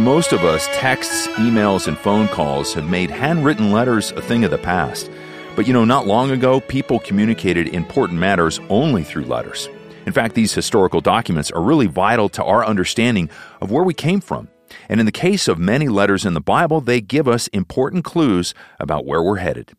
For most of us, texts, emails, and phone calls have made handwritten letters a thing of the past. But you know, not long ago, people communicated important matters only through letters. In fact, these historical documents are really vital to our understanding of where we came from. And in the case of many letters in the Bible, they give us important clues about where we're headed.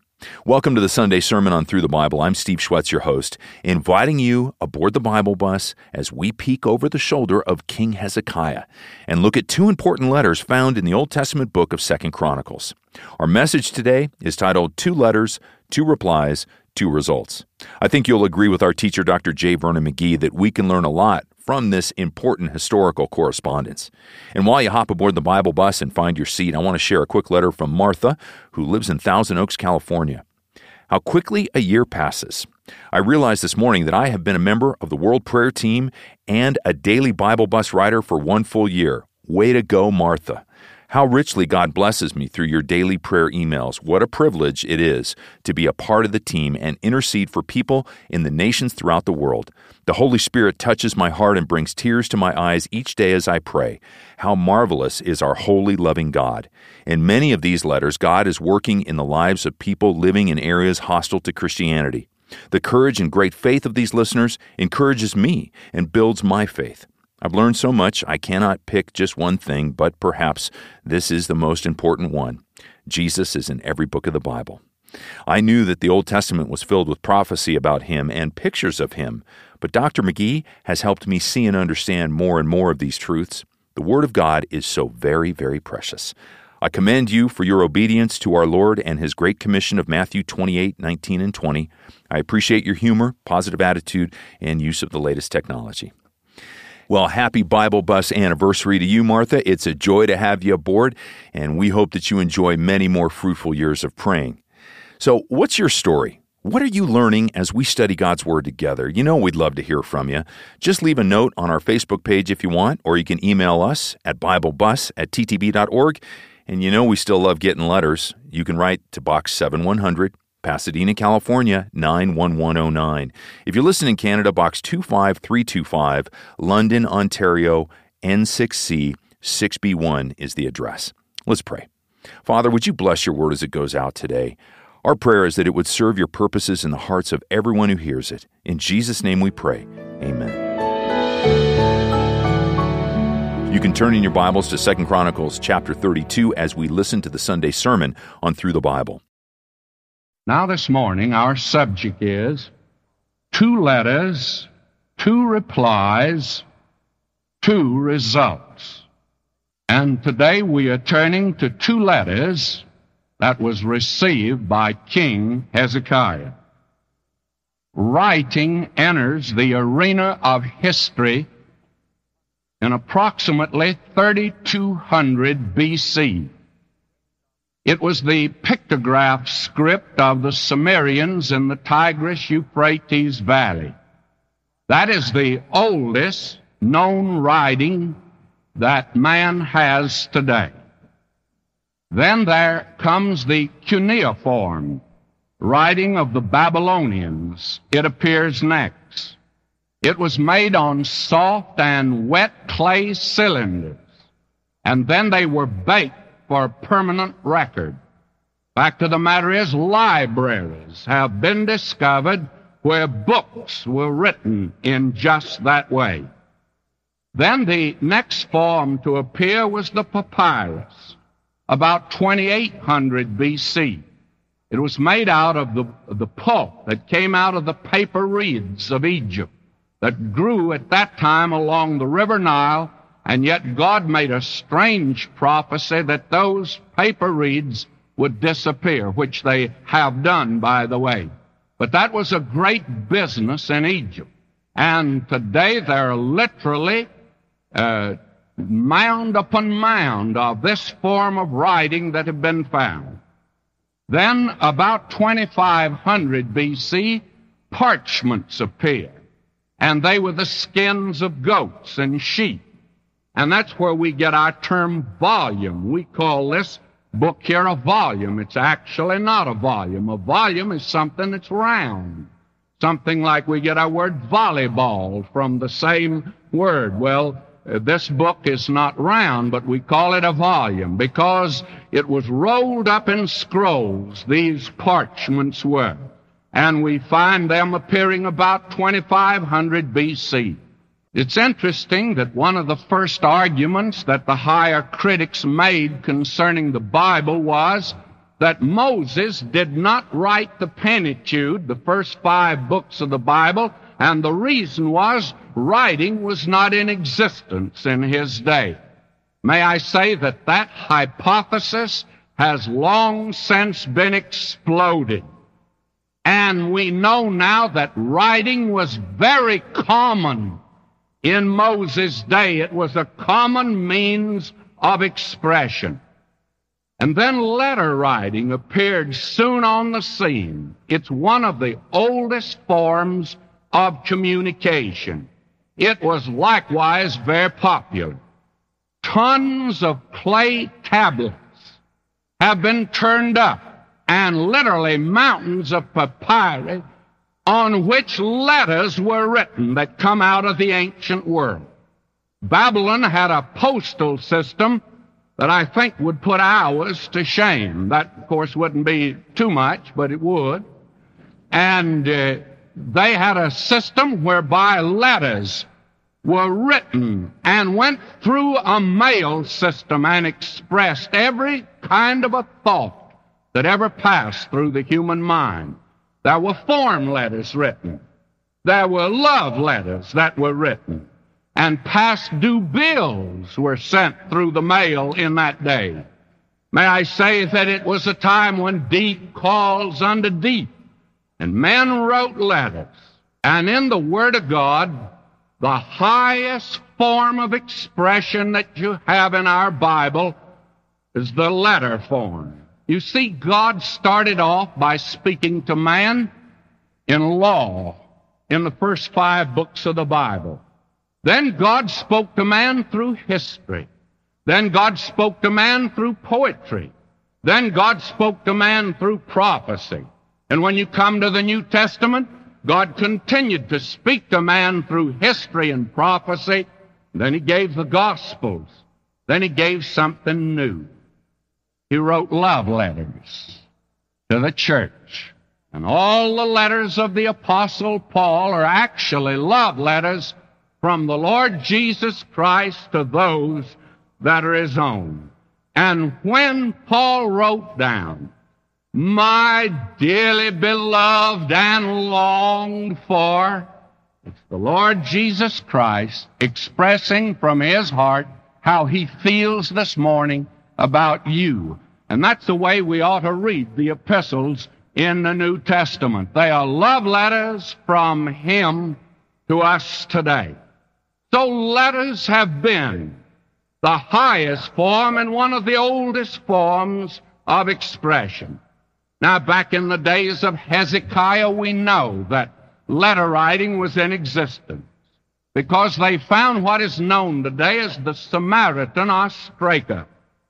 Welcome to the Sunday Sermon on Through the Bible. I'm Steve Schwetz, your host, inviting you aboard the Bible bus as we peek over the shoulder of King Hezekiah and look at two important letters found in the Old Testament book of Second Chronicles. Our message today is titled Two Letters, Two Replies, Two Results. I think you'll agree with our teacher, Dr. J. Vernon McGee, that we can learn a lot from this important historical correspondence. And while you hop aboard the Bible bus and find your seat, I want to share a quick letter from Martha, who lives in Thousand Oaks, California. How quickly a year passes. I realized this morning that I have been a member of the World Prayer Team and a daily Bible bus rider for one full year. Way to go, Martha. How richly God blesses me through your daily prayer emails. What a privilege it is to be a part of the team and intercede for people in the nations throughout the world. The Holy Spirit touches my heart and brings tears to my eyes each day as I pray. How marvelous is our holy, loving God. In many of these letters, God is working in the lives of people living in areas hostile to Christianity. The courage and great faith of these listeners encourages me and builds my faith. I've learned so much, I cannot pick just one thing, but perhaps this is the most important one. Jesus is in every book of the Bible. I knew that the Old Testament was filled with prophecy about him and pictures of him, but Dr. McGee has helped me see and understand more and more of these truths. The Word of God is so very, very precious. I commend you for your obedience to our Lord and His great commission of Matthew 28 19 and 20. I appreciate your humor, positive attitude, and use of the latest technology. Well, happy Bible Bus anniversary to you, Martha. It's a joy to have you aboard, and we hope that you enjoy many more fruitful years of praying. So, what's your story? What are you learning as we study God's Word together? You know, we'd love to hear from you. Just leave a note on our Facebook page if you want, or you can email us at BibleBus at ttb.org. And you know, we still love getting letters. You can write to Box 7100, Pasadena, California 91109. If you listen in Canada, box 25325, London, Ontario, N6C 6B1 is the address. Let's pray. Father, would you bless your word as it goes out today? Our prayer is that it would serve your purposes in the hearts of everyone who hears it. In Jesus' name we pray. Amen. You can turn in your Bibles to 2 Chronicles chapter 32 as we listen to the Sunday sermon on Through the Bible. Now, this morning, our subject is two letters, two replies, two results. And today we are turning to two letters that was received by King Hezekiah. Writing enters the arena of history in approximately 3200 BC. It was the pictograph script of the Sumerians in the Tigris Euphrates Valley. That is the oldest known writing that man has today. Then there comes the cuneiform writing of the Babylonians. It appears next. It was made on soft and wet clay cylinders, and then they were baked for permanent record. Fact of the matter is, libraries have been discovered where books were written in just that way. Then the next form to appear was the papyrus, about 2800 BC. It was made out of the, the pulp that came out of the paper reeds of Egypt that grew at that time along the river Nile and yet God made a strange prophecy that those paper reeds would disappear, which they have done, by the way. But that was a great business in Egypt. And today there are literally uh, mound upon mound of this form of writing that have been found. Then, about 2500 BC, parchments appear. And they were the skins of goats and sheep and that's where we get our term volume. We call this book here a volume. It's actually not a volume. A volume is something that's round. Something like we get our word volleyball from the same word. Well, uh, this book is not round, but we call it a volume because it was rolled up in scrolls, these parchments were. And we find them appearing about 2500 BC. It's interesting that one of the first arguments that the higher critics made concerning the Bible was that Moses did not write the Pentateuch, the first five books of the Bible, and the reason was writing was not in existence in his day. May I say that that hypothesis has long since been exploded. And we know now that writing was very common in Moses' day. It was a common means of expression. And then letter writing appeared soon on the scene. It's one of the oldest forms of communication. It was likewise very popular. Tons of clay tablets have been turned up and literally mountains of papyri on which letters were written that come out of the ancient world. Babylon had a postal system that I think would put ours to shame. That, of course, wouldn't be too much, but it would. And uh, they had a system whereby letters were written and went through a mail system and expressed every kind of a thought that ever passed through the human mind. There were form letters written. There were love letters that were written. And past due bills were sent through the mail in that day. May I say that it was a time when deep calls unto deep. And men wrote letters. And in the Word of God, the highest form of expression that you have in our Bible is the letter form. You see, God started off by speaking to man in law in the first five books of the Bible. Then God spoke to man through history. Then God spoke to man through poetry. Then God spoke to man through prophecy. And when you come to the New Testament, God continued to speak to man through history and prophecy. Then He gave the Gospels. Then He gave something new. He wrote love letters to the church. And all the letters of the Apostle Paul are actually love letters from the Lord Jesus Christ to those that are his own. And when Paul wrote down, my dearly beloved and longed for, it's the Lord Jesus Christ expressing from his heart how he feels this morning about you. And that's the way we ought to read the epistles in the New Testament. They are love letters from Him to us today. So letters have been the highest form and one of the oldest forms of expression. Now, back in the days of Hezekiah, we know that letter writing was in existence because they found what is known today as the Samaritan Ostraca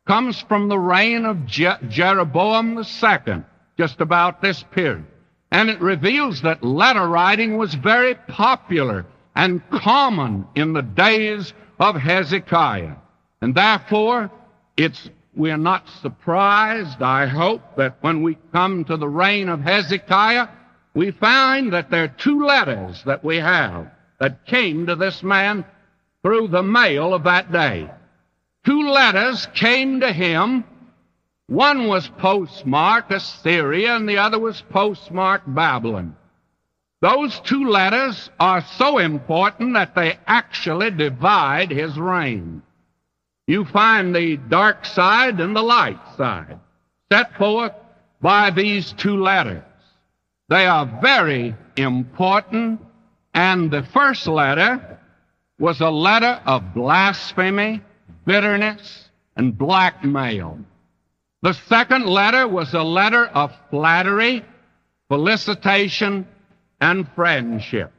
comes from the reign of Je- Jeroboam II, just about this period. And it reveals that letter writing was very popular and common in the days of Hezekiah. And therefore, it's, we're not surprised, I hope, that when we come to the reign of Hezekiah, we find that there are two letters that we have that came to this man through the mail of that day two letters came to him. One was postmarked Assyria and the other was postmarked Babylon. Those two letters are so important that they actually divide his reign. You find the dark side and the light side set forth by these two letters. They are very important, and the first letter was a letter of blasphemy bitterness, and blackmail. The second letter was a letter of flattery, felicitation, and friendship.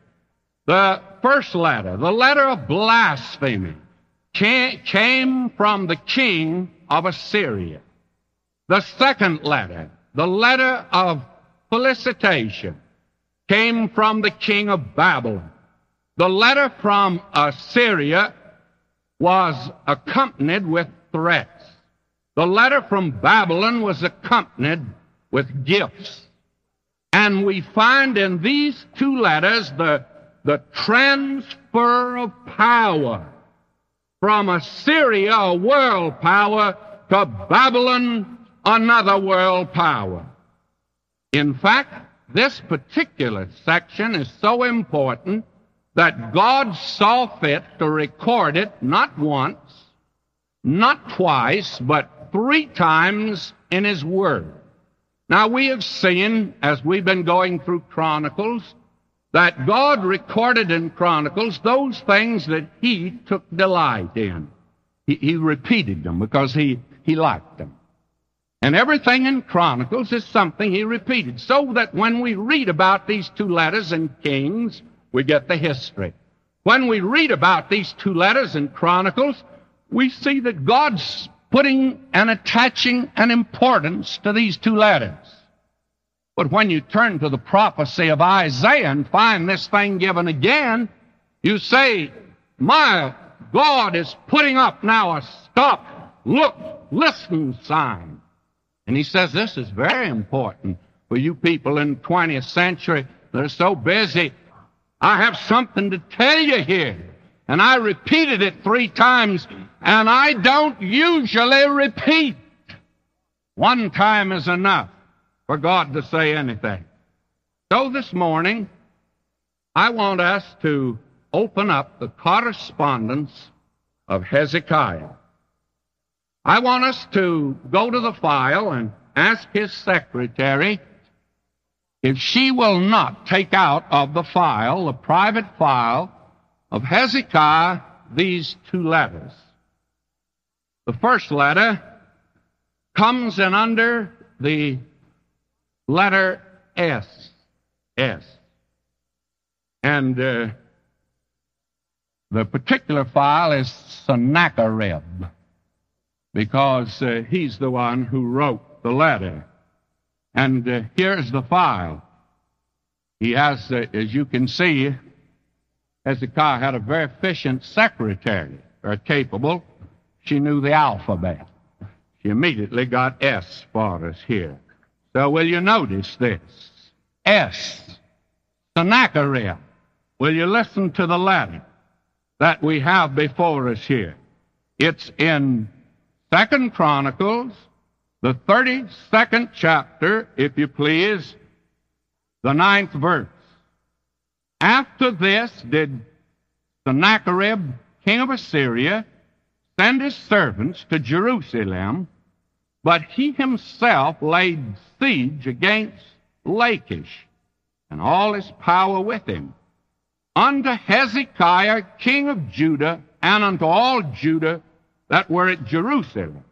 The first letter, the letter of blasphemy, came from the king of Assyria. The second letter, the letter of felicitation, came from the king of Babylon. The letter from Assyria was accompanied with threats. The letter from Babylon was accompanied with gifts. And we find in these two letters the, the transfer of power from Assyria, a world power, to Babylon, another world power. In fact, this particular section is so important that God saw fit to record it not once, not twice, but three times in His Word. Now we have seen, as we've been going through Chronicles, that God recorded in Chronicles those things that He took delight in. He, he repeated them because He, He liked them. And everything in Chronicles is something He repeated, so that when we read about these two letters in Kings, we get the history. When we read about these two letters in Chronicles, we see that God's putting and attaching an importance to these two letters. But when you turn to the prophecy of Isaiah and find this thing given again, you say, My God is putting up now a stop, look, listen sign. And he says this is very important for you people in the 20th century that are so busy. I have something to tell you here. And I repeated it three times, and I don't usually repeat. One time is enough for God to say anything. So this morning, I want us to open up the correspondence of Hezekiah. I want us to go to the file and ask his secretary if she will not take out of the file, the private file of Hezekiah, these two letters. The first letter comes in under the letter S. S. And uh, the particular file is Sennacherib because uh, he's the one who wrote the letter. And uh, here's the file. He has, uh, as you can see, Hezekiah had a very efficient secretary, very capable. She knew the alphabet. She immediately got S for us here. So will you notice this? S. Sennacherib. Will you listen to the letter that we have before us here? It's in Second Chronicles, the 32nd chapter, if you please, the ninth verse. After this did Sennacherib, king of Assyria, send his servants to Jerusalem, but he himself laid siege against Lachish, and all his power with him, unto Hezekiah, king of Judah, and unto all Judah that were at Jerusalem.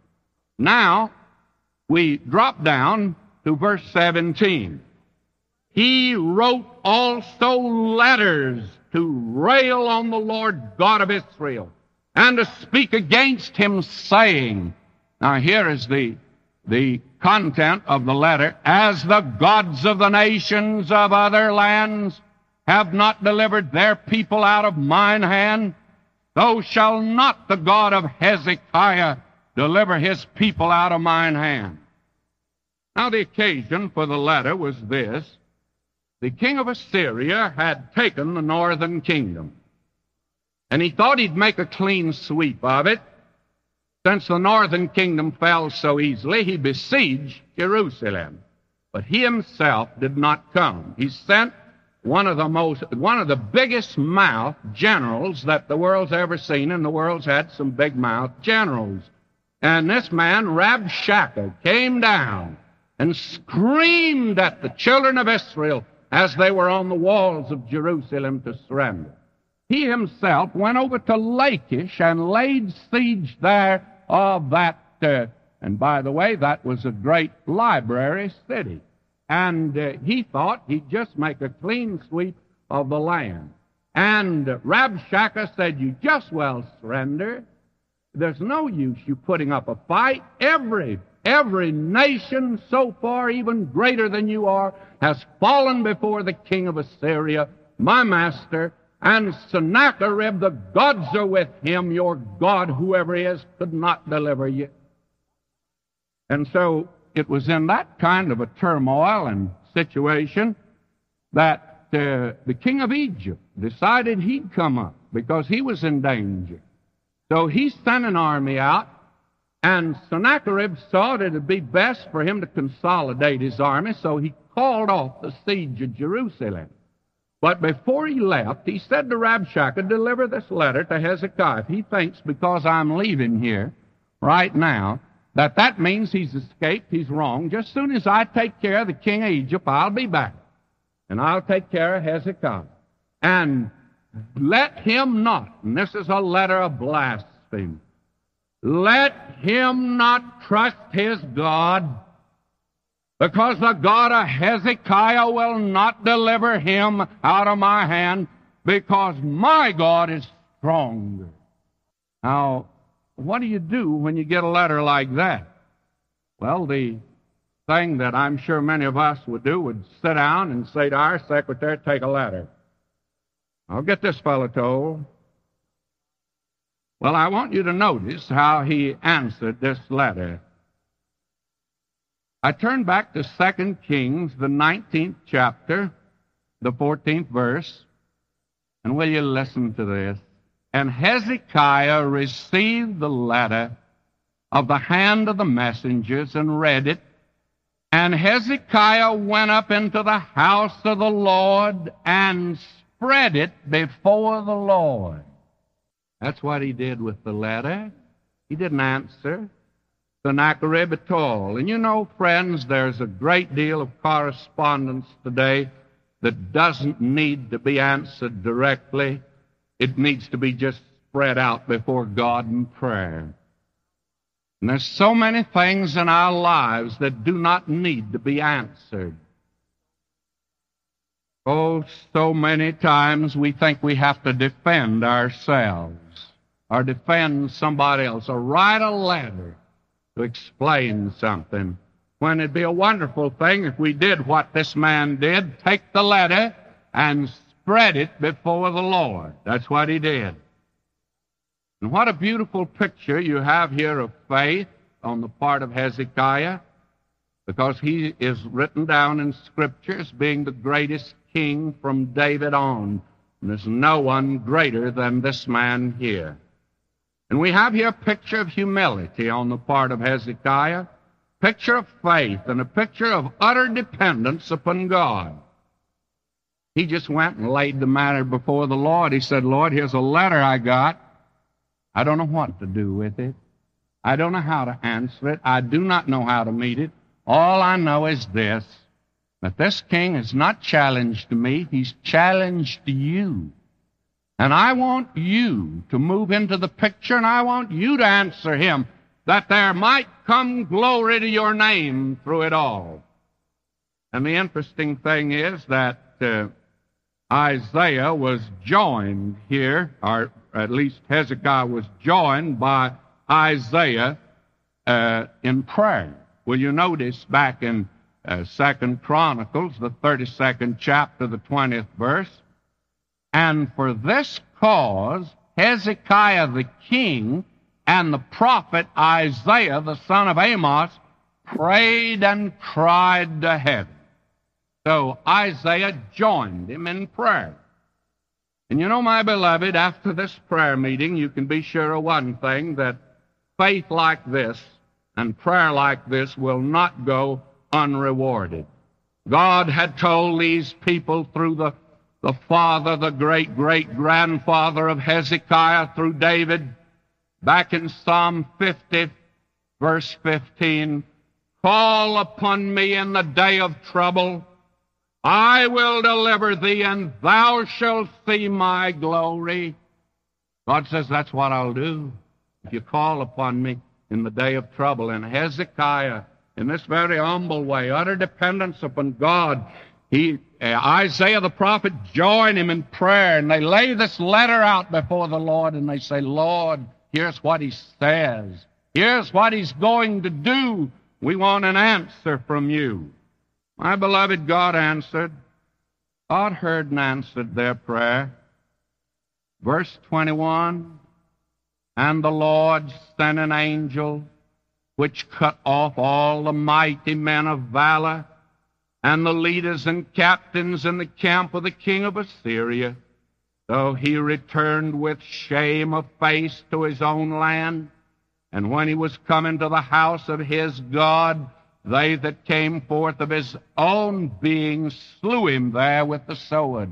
Now, we drop down to verse 17. He wrote also letters to rail on the Lord God of Israel and to speak against him, saying, Now here is the, the content of the letter. As the gods of the nations of other lands have not delivered their people out of mine hand, so shall not the God of Hezekiah deliver his people out of mine hand. Now the occasion for the letter was this. The king of Assyria had taken the northern kingdom. And he thought he'd make a clean sweep of it. Since the northern kingdom fell so easily, he besieged Jerusalem. But he himself did not come. He sent one of the most, one of the biggest mouth generals that the world's ever seen, and the world's had some big mouth generals. And this man, Rabshakeh, came down and screamed at the children of Israel as they were on the walls of Jerusalem to surrender. He himself went over to Lachish and laid siege there of that, uh, and by the way, that was a great library city. And uh, he thought he'd just make a clean sweep of the land. And Rabshakeh said, You just well surrender. There's no use you putting up a fight. Every, every nation so far, even greater than you are, has fallen before the king of Assyria, my master, And Sennacherib, the gods are with him. Your God, whoever he is, could not deliver you. And so it was in that kind of a turmoil and situation that uh, the king of Egypt decided he'd come up because he was in danger. So he sent an army out, and Sennacherib saw that it'd be best for him to consolidate his army, so he called off the siege of Jerusalem. But before he left, he said to Rabshakeh, deliver this letter to Hezekiah. If he thinks because I'm leaving here right now, that that means he's escaped, he's wrong. Just as soon as I take care of the king of Egypt, I'll be back. And I'll take care of Hezekiah. And let him not, and this is a letter of blasphemy, let him not trust his God because the God of Hezekiah will not deliver him out of my hand, because my God is stronger. Now, what do you do when you get a letter like that? Well, the thing that I'm sure many of us would do would sit down and say to our secretary, take a letter. I'll get this fellow told. Well, I want you to notice how he answered this letter. I turn back to 2 Kings, the 19th chapter, the 14th verse, and will you listen to this? And Hezekiah received the letter of the hand of the messengers and read it. And Hezekiah went up into the house of the Lord and spread it before the Lord. That's what he did with the letter. He didn't answer. Sennacherib at all. And you know, friends, there's a great deal of correspondence today that doesn't need to be answered directly. It needs to be just spread out before God in prayer. And there's so many things in our lives that do not need to be answered. Oh, so many times we think we have to defend ourselves or defend somebody else or write a letter to explain something. When it'd be a wonderful thing if we did what this man did take the letter and spread it before the Lord. That's what he did. And what a beautiful picture you have here of faith on the part of Hezekiah, because he is written down in scriptures being the greatest king from David on. And there's no one greater than this man here. And we have here a picture of humility on the part of Hezekiah, picture of faith, and a picture of utter dependence upon God. He just went and laid the matter before the Lord. He said, Lord, here's a letter I got. I don't know what to do with it. I don't know how to answer it. I do not know how to meet it. All I know is this that this king has not challenged me, he's challenged you. And I want you to move into the picture, and I want you to answer him that there might come glory to your name through it all. And the interesting thing is that uh, Isaiah was joined here, or at least Hezekiah was joined by Isaiah uh, in prayer. Will you notice back in uh, Second Chronicles, the 32nd chapter, the 20th verse? And for this cause, Hezekiah the king and the prophet Isaiah the son of Amos prayed and cried to heaven. So Isaiah joined him in prayer. And you know, my beloved, after this prayer meeting, you can be sure of one thing that faith like this and prayer like this will not go unrewarded. God had told these people through the the father, the great great grandfather of Hezekiah through David, back in Psalm 50, verse 15, Call upon me in the day of trouble. I will deliver thee, and thou shalt see my glory. God says, That's what I'll do. If you call upon me in the day of trouble. And Hezekiah, in this very humble way, utter dependence upon God, he, uh, Isaiah the prophet join him in prayer and they lay this letter out before the Lord and they say, Lord, here's what he says. Here's what he's going to do. We want an answer from you. My beloved, God answered. God heard and answered their prayer. Verse 21 And the Lord sent an angel which cut off all the mighty men of valor and the leaders and captains in the camp of the king of Assyria. So he returned with shame of face to his own land. And when he was come into the house of his God, they that came forth of his own being slew him there with the sword.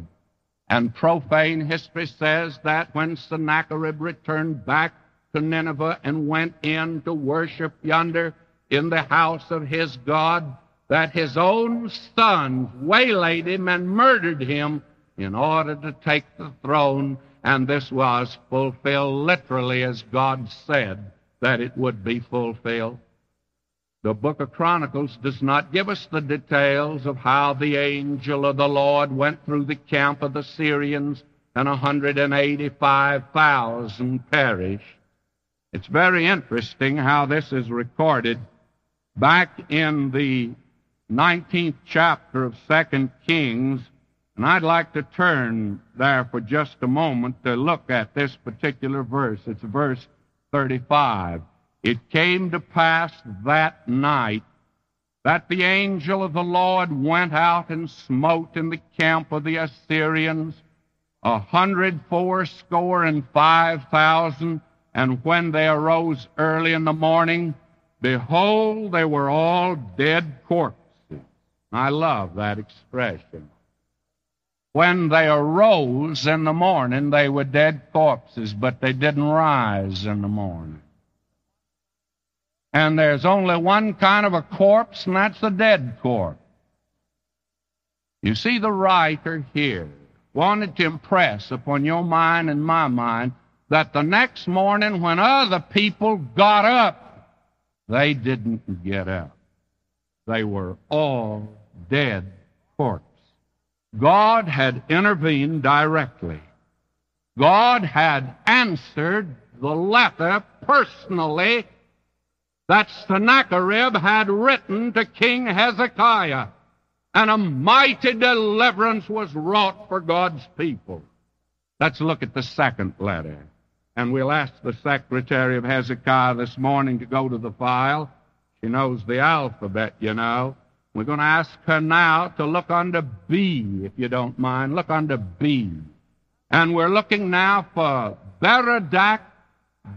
And profane history says that when Sennacherib returned back to Nineveh and went in to worship yonder in the house of his God, that his own sons waylaid him and murdered him in order to take the throne, and this was fulfilled literally as God said that it would be fulfilled. The book of Chronicles does not give us the details of how the angel of the Lord went through the camp of the Syrians and 185,000 perished. It's very interesting how this is recorded back in the 19th chapter of 2 Kings, and I'd like to turn there for just a moment to look at this particular verse. It's verse 35. It came to pass that night that the angel of the Lord went out and smote in the camp of the Assyrians a hundred fourscore and five thousand, and when they arose early in the morning, behold, they were all dead corpses. I love that expression. When they arose in the morning, they were dead corpses, but they didn't rise in the morning. And there's only one kind of a corpse, and that's a dead corpse. You see, the writer here wanted to impress upon your mind and my mind that the next morning, when other people got up, they didn't get up. They were all dead corpses. God had intervened directly. God had answered the letter personally that Sennacherib had written to King Hezekiah, and a mighty deliverance was wrought for God's people. Let's look at the second letter. And we'll ask the secretary of Hezekiah this morning to go to the file. She knows the alphabet, you know. We're going to ask her now to look under B, if you don't mind. Look under B. And we're looking now for Berodach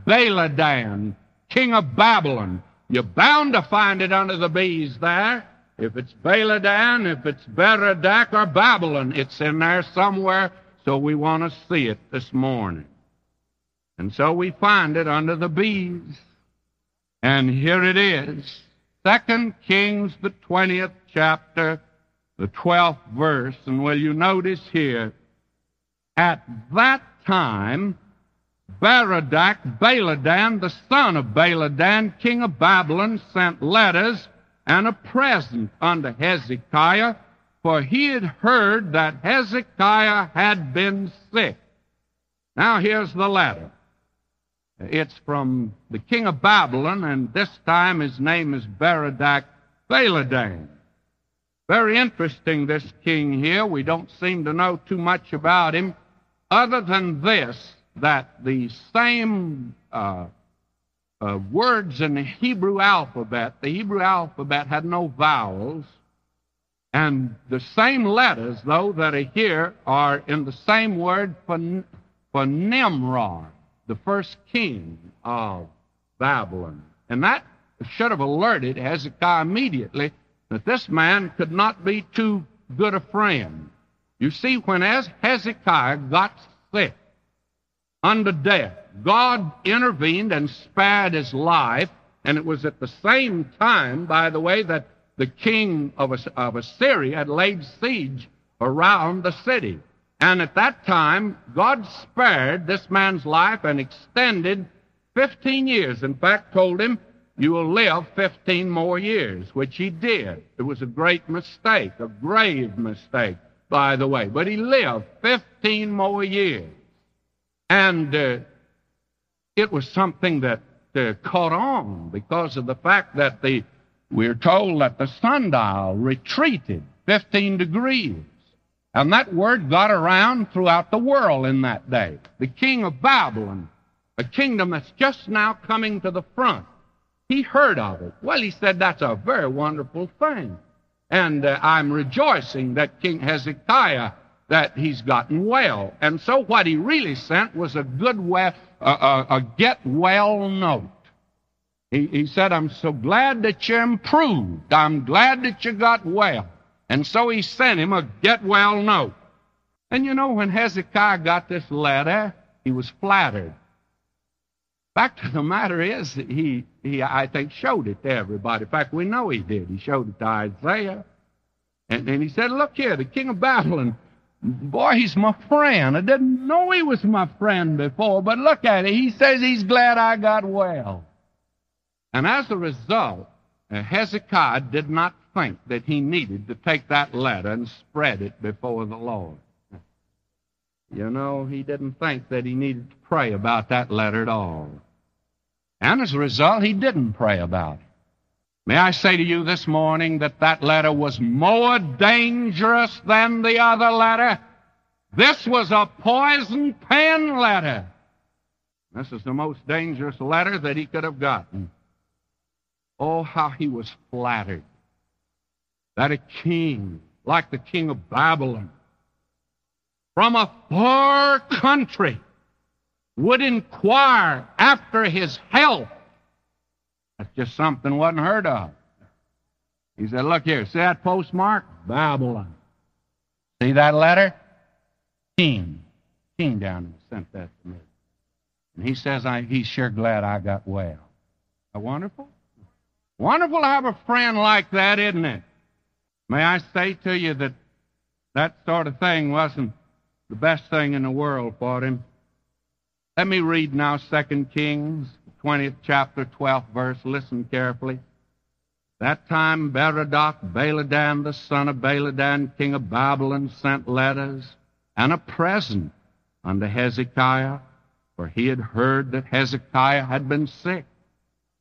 Baladan, king of Babylon. You're bound to find it under the B's there. If it's Baladan, if it's Berodach or Babylon, it's in there somewhere, so we want to see it this morning. And so we find it under the B's. And here it is. Second Kings, the 20th chapter, the 12th verse. And will you notice here, at that time, Berodach, Baladan, the son of Baladan, king of Babylon, sent letters and a present unto Hezekiah, for he had heard that Hezekiah had been sick. Now here's the letter. It's from the king of Babylon, and this time his name is Berodach Baladan. Very interesting, this king here. We don't seem to know too much about him, other than this that the same uh, uh, words in the Hebrew alphabet, the Hebrew alphabet had no vowels, and the same letters, though, that are here are in the same word for, for Nimrod the first king of Babylon. And that should have alerted Hezekiah immediately that this man could not be too good a friend. You see, when as Hezekiah got sick unto death, God intervened and spared his life, and it was at the same time, by the way, that the king of Assyria had laid siege around the city. And at that time, God spared this man's life and extended 15 years. In fact, told him, You will live 15 more years, which he did. It was a great mistake, a grave mistake, by the way. But he lived 15 more years. And uh, it was something that uh, caught on because of the fact that the, we're told that the sundial retreated 15 degrees. And that word got around throughout the world in that day. The king of Babylon, a kingdom that's just now coming to the front, he heard of it. Well, he said, that's a very wonderful thing. And uh, I'm rejoicing that King Hezekiah, that he's gotten well. And so what he really sent was a good, well, uh, a get well note. He, he said, I'm so glad that you improved. I'm glad that you got well. And so he sent him a get well note. And you know, when Hezekiah got this letter, he was flattered. Fact of the matter is, he, he, I think, showed it to everybody. In fact, we know he did. He showed it to Isaiah. And, and he said, Look here, the king of Babylon, boy, he's my friend. I didn't know he was my friend before, but look at it. He says he's glad I got well. And as a result, Hezekiah did not think that he needed to take that letter and spread it before the Lord. You know, he didn't think that he needed to pray about that letter at all. And as a result, he didn't pray about it. May I say to you this morning that that letter was more dangerous than the other letter? This was a poison pen letter. This is the most dangerous letter that he could have gotten. Oh, how he was flattered that a king like the king of Babylon from a far country would inquire after his health. That's just something wasn't heard of. He said, Look here, see that postmark? Babylon. See that letter? King. King down there sent that to me. And he says I, he's sure glad I got well. A wonderful? Wonderful to have a friend like that, isn't it? May I say to you that that sort of thing wasn't the best thing in the world for him. Let me read now 2 Kings, 20th chapter, 12th verse. Listen carefully. That time Berodach, Baladan, the son of Baladan, king of Babylon, sent letters and a present unto Hezekiah, for he had heard that Hezekiah had been sick.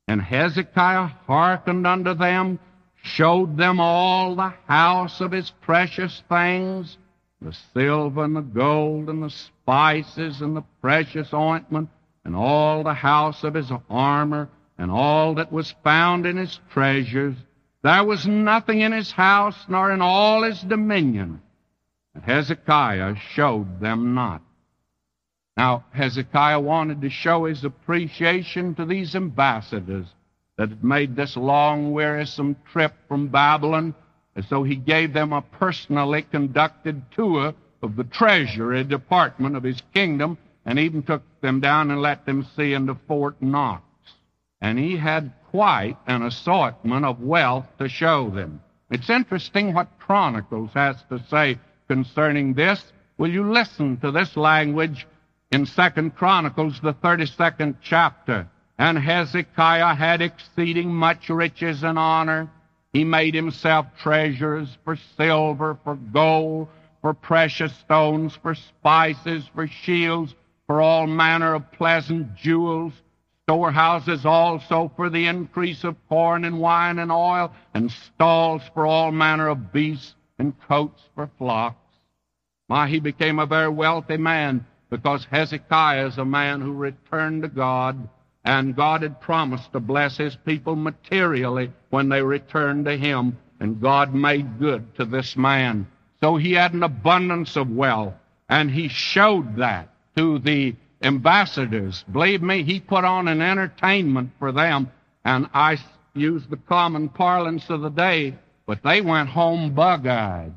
And Hezekiah hearkened unto them, showed them all the house of his precious things, the silver and the gold and the spices and the precious ointment and all the house of his armor and all that was found in his treasures. There was nothing in his house nor in all his dominion that Hezekiah showed them not. Now, Hezekiah wanted to show his appreciation to these ambassadors that had made this long, wearisome trip from Babylon and so he gave them a personally conducted tour of the treasury department of his kingdom and even took them down and let them see into Fort Knox. And he had quite an assortment of wealth to show them. It's interesting what Chronicles has to say concerning this. Will you listen to this language in Second Chronicles, the 32nd chapter? And Hezekiah had exceeding much riches and honor. He made himself treasures for silver, for gold, for precious stones, for spices, for shields, for all manner of pleasant jewels, storehouses also for the increase of corn and wine and oil, and stalls for all manner of beasts, and coats for flocks. Why, he became a very wealthy man because Hezekiah is a man who returned to God and God had promised to bless his people materially when they returned to him, and God made good to this man. So he had an abundance of wealth, and he showed that to the ambassadors. Believe me, he put on an entertainment for them, and I use the common parlance of the day, but they went home bug eyed.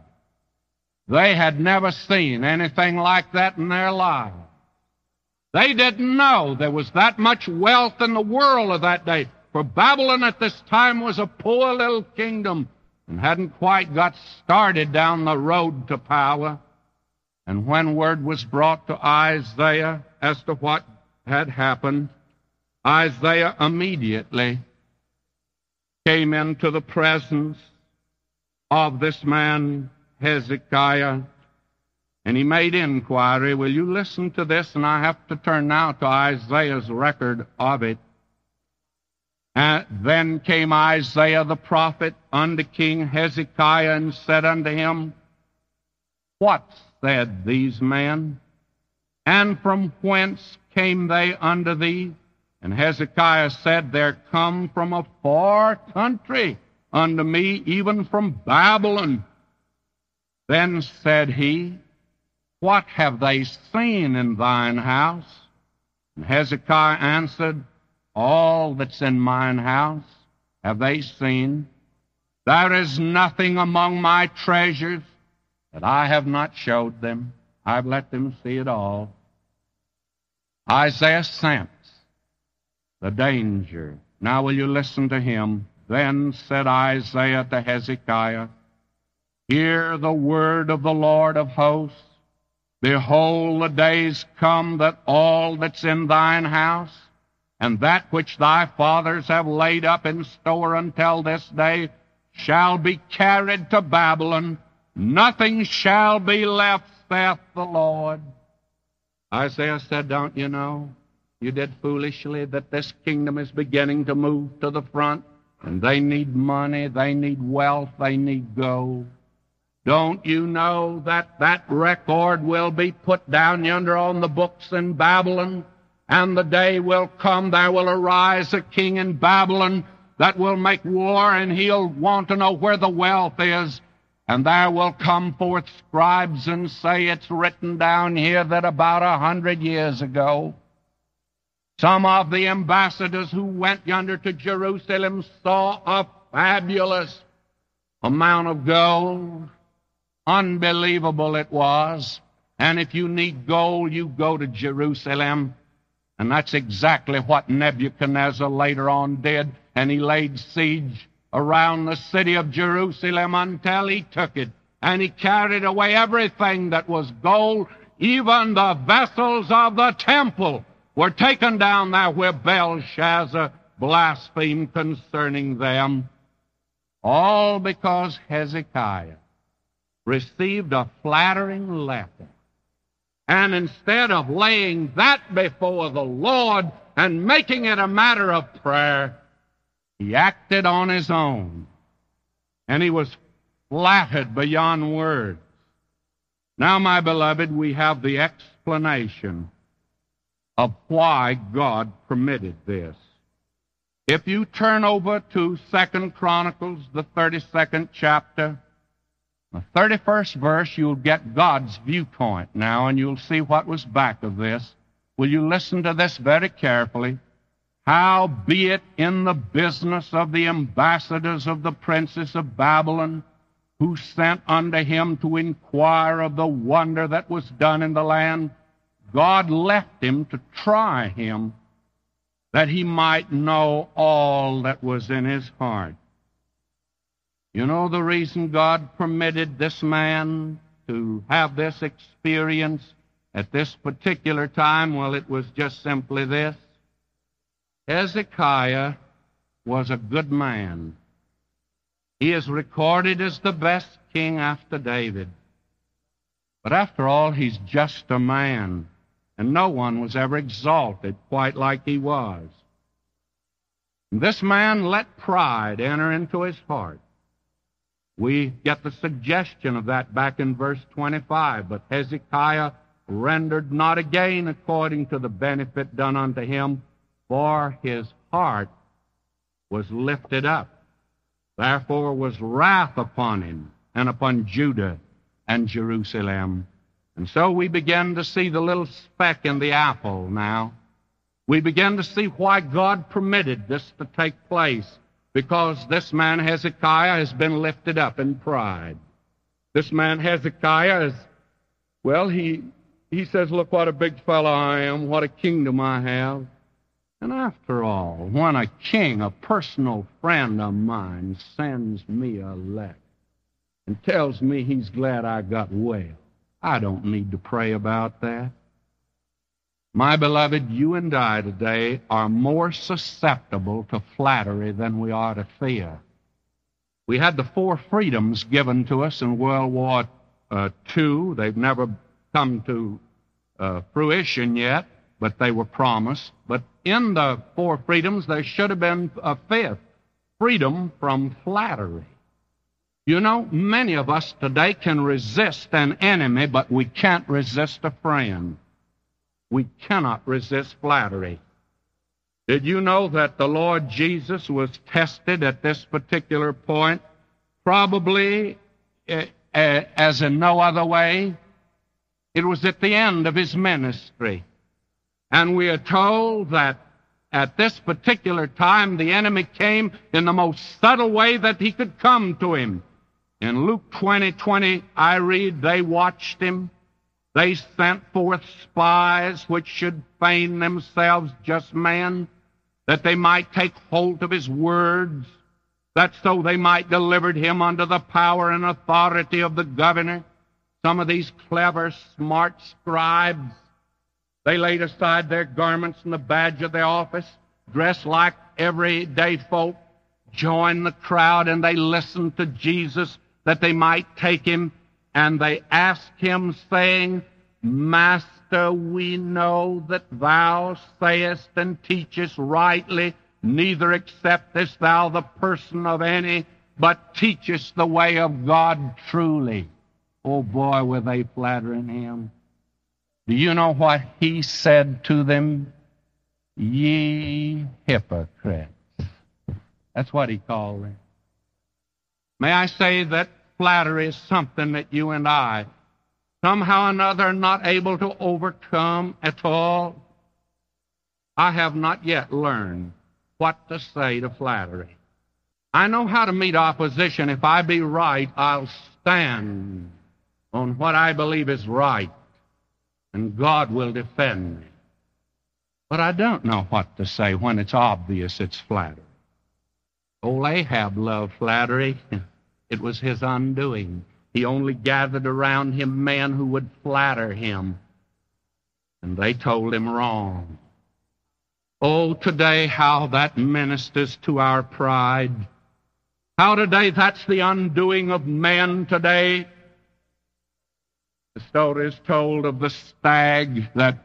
They had never seen anything like that in their lives. They didn't know there was that much wealth in the world of that day. For Babylon at this time was a poor little kingdom and hadn't quite got started down the road to power. And when word was brought to Isaiah as to what had happened, Isaiah immediately came into the presence of this man, Hezekiah, and he made inquiry. Will you listen to this? And I have to turn now to Isaiah's record of it. And then came Isaiah the prophet unto King Hezekiah and said unto him, What said these men? And from whence came they unto thee? And Hezekiah said, They're come from a far country unto me, even from Babylon. Then said he, What have they seen in thine house? And Hezekiah answered, All that's in mine house have they seen. There is nothing among my treasures that I have not showed them. I've let them see it all. Isaiah sensed the danger. Now will you listen to him? Then said Isaiah to Hezekiah, Hear the word of the Lord of hosts. Behold, the days come that all that's in thine house, and that which thy fathers have laid up in store until this day, shall be carried to Babylon. Nothing shall be left, saith the Lord. Isaiah said, Don't you know? You did foolishly that this kingdom is beginning to move to the front, and they need money, they need wealth, they need gold. Don't you know that that record will be put down yonder on the books in Babylon? And the day will come, there will arise a king in Babylon that will make war, and he'll want to know where the wealth is. And there will come forth scribes and say it's written down here that about a hundred years ago, some of the ambassadors who went yonder to Jerusalem saw a fabulous amount of gold Unbelievable it was. And if you need gold, you go to Jerusalem. And that's exactly what Nebuchadnezzar later on did. And he laid siege around the city of Jerusalem until he took it. And he carried away everything that was gold, even the vessels of the temple were taken down there where Belshazzar blasphemed concerning them. All because Hezekiah received a flattering letter. And instead of laying that before the Lord and making it a matter of prayer, he acted on his own. And he was flattered beyond words. Now, my beloved, we have the explanation of why God permitted this. If you turn over to Second Chronicles, the 32nd chapter, the 31st verse, you'll get God's viewpoint now, and you'll see what was back of this. Will you listen to this very carefully? How be it in the business of the ambassadors of the princes of Babylon, who sent unto him to inquire of the wonder that was done in the land, God left him to try him, that he might know all that was in his heart. You know the reason God permitted this man to have this experience at this particular time? Well, it was just simply this. Hezekiah was a good man. He is recorded as the best king after David. But after all, he's just a man, and no one was ever exalted quite like he was. This man let pride enter into his heart. We get the suggestion of that back in verse 25. But Hezekiah rendered not again according to the benefit done unto him, for his heart was lifted up. Therefore was wrath upon him and upon Judah and Jerusalem. And so we begin to see the little speck in the apple now. We begin to see why God permitted this to take place because this man Hezekiah has been lifted up in pride. This man Hezekiah is, well, he, he says, look what a big fellow I am, what a kingdom I have. And after all, when a king, a personal friend of mine, sends me a letter and tells me he's glad I got well, I don't need to pray about that. My beloved, you and I today are more susceptible to flattery than we are to fear. We had the four freedoms given to us in World War uh, II. They've never come to uh, fruition yet, but they were promised. But in the four freedoms, there should have been a fifth freedom from flattery. You know, many of us today can resist an enemy, but we can't resist a friend. We cannot resist flattery. Did you know that the Lord Jesus was tested at this particular point? Probably uh, uh, as in no other way. It was at the end of his ministry. And we are told that at this particular time the enemy came in the most subtle way that he could come to him. In Luke 20, 20, I read, they watched him. They sent forth spies which should feign themselves just men, that they might take hold of his words, that so they might deliver him unto the power and authority of the governor. Some of these clever, smart scribes, they laid aside their garments and the badge of their office, dressed like everyday folk, joined the crowd, and they listened to Jesus that they might take him. And they asked him, saying, Master, we know that thou sayest and teachest rightly, neither acceptest thou the person of any, but teachest the way of God truly. Oh boy, were they flattering him. Do you know what he said to them? Ye hypocrites. That's what he called them. May I say that flattery is something that you and I, somehow or another, are not able to overcome at all? I have not yet learned what to say to flattery. I know how to meet opposition. If I be right, I'll stand on what I believe is right, and God will defend me. But I don't know what to say when it's obvious it's flattery. Old Ahab loved flattery. It was his undoing. He only gathered around him men who would flatter him. And they told him wrong. Oh, today, how that ministers to our pride. How today that's the undoing of men today. The story is told of the stag that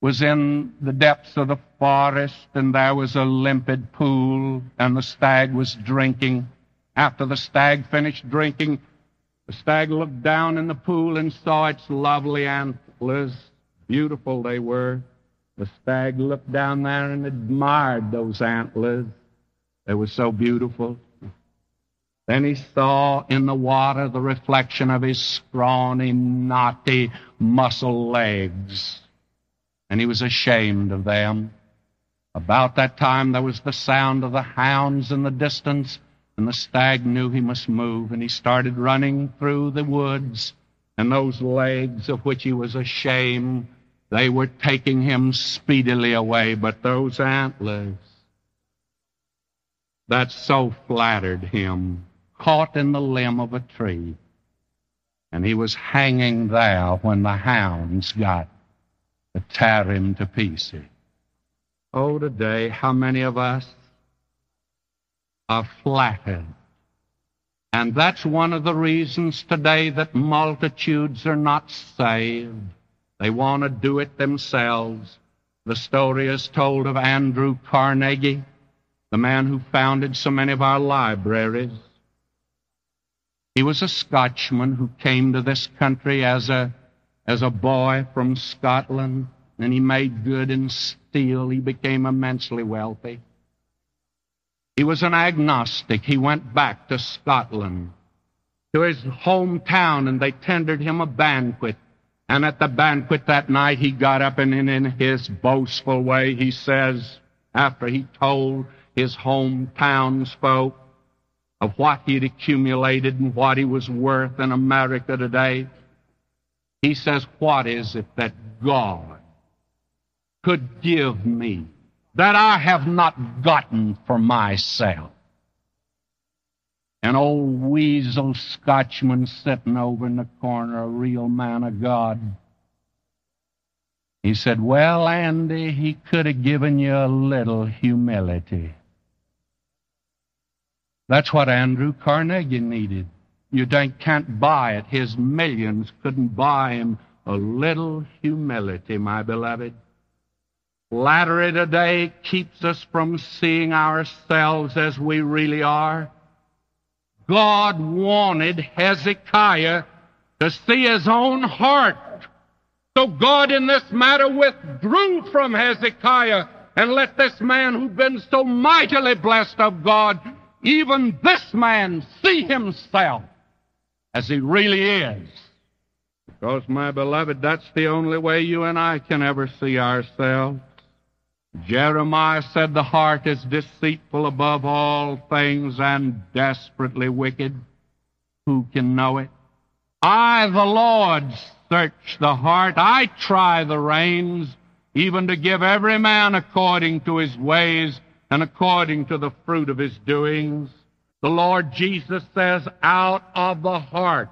was in the depths of the forest, and there was a limpid pool, and the stag was drinking. After the stag finished drinking, the stag looked down in the pool and saw its lovely antlers. Beautiful they were. The stag looked down there and admired those antlers. They were so beautiful. Then he saw in the water the reflection of his scrawny, knotty, muscle legs. And he was ashamed of them. About that time there was the sound of the hounds in the distance and the stag knew he must move, and he started running through the woods. And those legs of which he was ashamed, they were taking him speedily away. But those antlers that so flattered him caught in the limb of a tree. And he was hanging there when the hounds got to tear him to pieces. Oh, today, how many of us are flattered. And that's one of the reasons today that multitudes are not saved. They want to do it themselves. The story is told of Andrew Carnegie, the man who founded so many of our libraries. He was a Scotchman who came to this country as a, as a boy from Scotland, and he made good in steel. He became immensely wealthy. He was an agnostic. He went back to Scotland, to his hometown, and they tendered him a banquet. And at the banquet that night, he got up and in his boastful way, he says, after he told his hometown's folk of what he'd accumulated and what he was worth in America today, he says, What is it that God could give me that I have not gotten for myself. An old weasel Scotchman sitting over in the corner, a real man of God. He said, Well, Andy, he could have given you a little humility. That's what Andrew Carnegie needed. You can't buy it. His millions couldn't buy him a little humility, my beloved. Flattery today keeps us from seeing ourselves as we really are. God wanted Hezekiah to see his own heart. So God in this matter withdrew from Hezekiah and let this man who'd been so mightily blessed of God, even this man, see himself as he really is. Because, my beloved, that's the only way you and I can ever see ourselves. Jeremiah said, The heart is deceitful above all things and desperately wicked. Who can know it? I, the Lord, search the heart. I try the reins, even to give every man according to his ways and according to the fruit of his doings. The Lord Jesus says, Out of the heart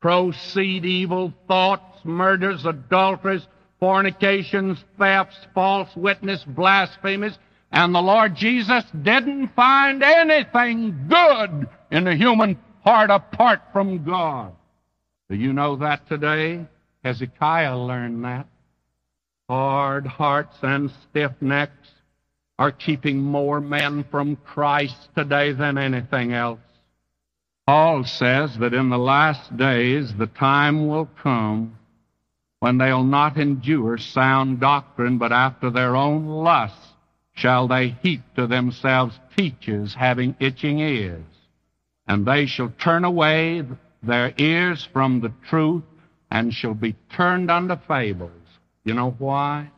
proceed evil thoughts, murders, adulteries, fornications, thefts, false witness, blasphemies. And the Lord Jesus didn't find anything good in the human heart apart from God. Do you know that today? Hezekiah learned that. Hard hearts and stiff necks are keeping more men from Christ today than anything else. Paul says that in the last days the time will come when they'll not endure sound doctrine, but after their own lusts shall they heap to themselves teachers having itching ears. And they shall turn away their ears from the truth and shall be turned unto fables. You know why?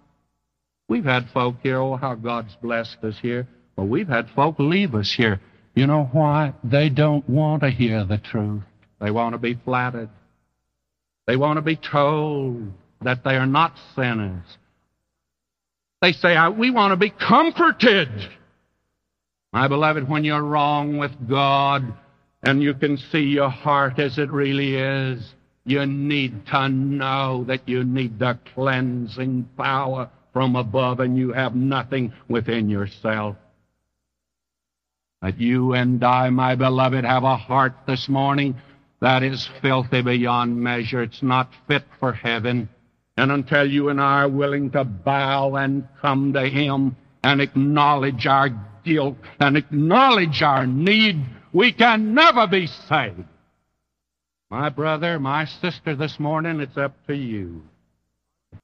We've had folk here, oh, how God's blessed us here. But we've had folk leave us here. You know why? They don't want to hear the truth. They want to be flattered. They want to be told that they are not sinners. They say, we want to be comforted. My beloved, when you're wrong with God, and you can see your heart as it really is, you need to know that you need the cleansing power from above and you have nothing within yourself. That you and I, my beloved, have a heart this morning that is filthy beyond measure. It's not fit for heaven. And until you and I are willing to bow and come to Him and acknowledge our guilt and acknowledge our need, we can never be saved. My brother, my sister, this morning, it's up to you.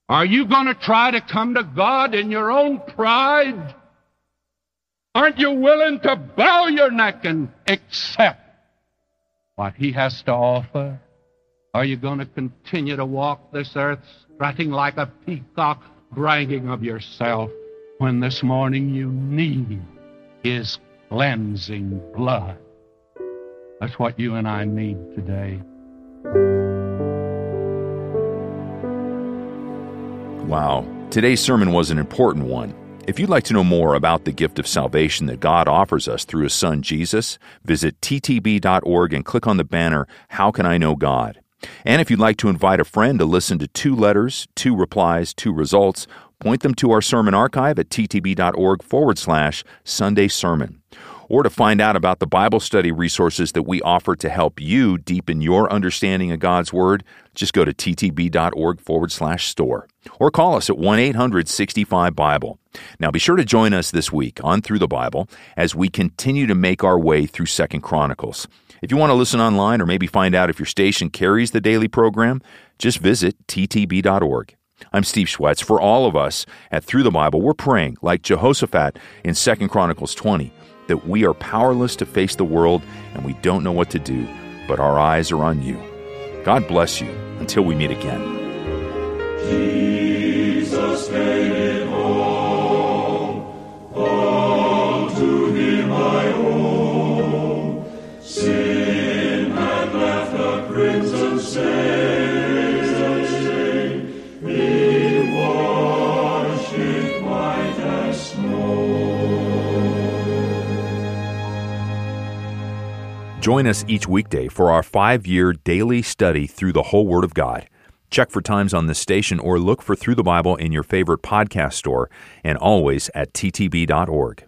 Are you going to try to come to God in your own pride? Aren't you willing to bow your neck and accept what He has to offer? Are you going to continue to walk this earth strutting like a peacock, bragging of yourself, when this morning you need His cleansing blood? That's what you and I need today. Wow. Today's sermon was an important one. If you'd like to know more about the gift of salvation that God offers us through His Son Jesus, visit ttb.org and click on the banner, How Can I Know God? And if you'd like to invite a friend to listen to two letters, two replies, two results, point them to our sermon archive at ttb.org forward slash Sunday Sermon or to find out about the Bible study resources that we offer to help you deepen your understanding of God's Word, just go to ttb.org forward slash store or call us at 1 800 65 Bible. Now be sure to join us this week on Thru the Bible as we continue to make our way through Second Chronicles. If you want to listen online or maybe find out if your station carries the daily program, just visit ttb.org. I'm Steve Schwetz. For all of us at Thru the Bible, we're praying like Jehoshaphat in Second Chronicles 20 that we are powerless to face the world and we don't know what to do, but our eyes are on you. God bless you until we meet again. Jesus Join us each weekday for our five year daily study through the whole Word of God. Check for times on this station or look for Thru the Bible in your favorite podcast store and always at ttb.org.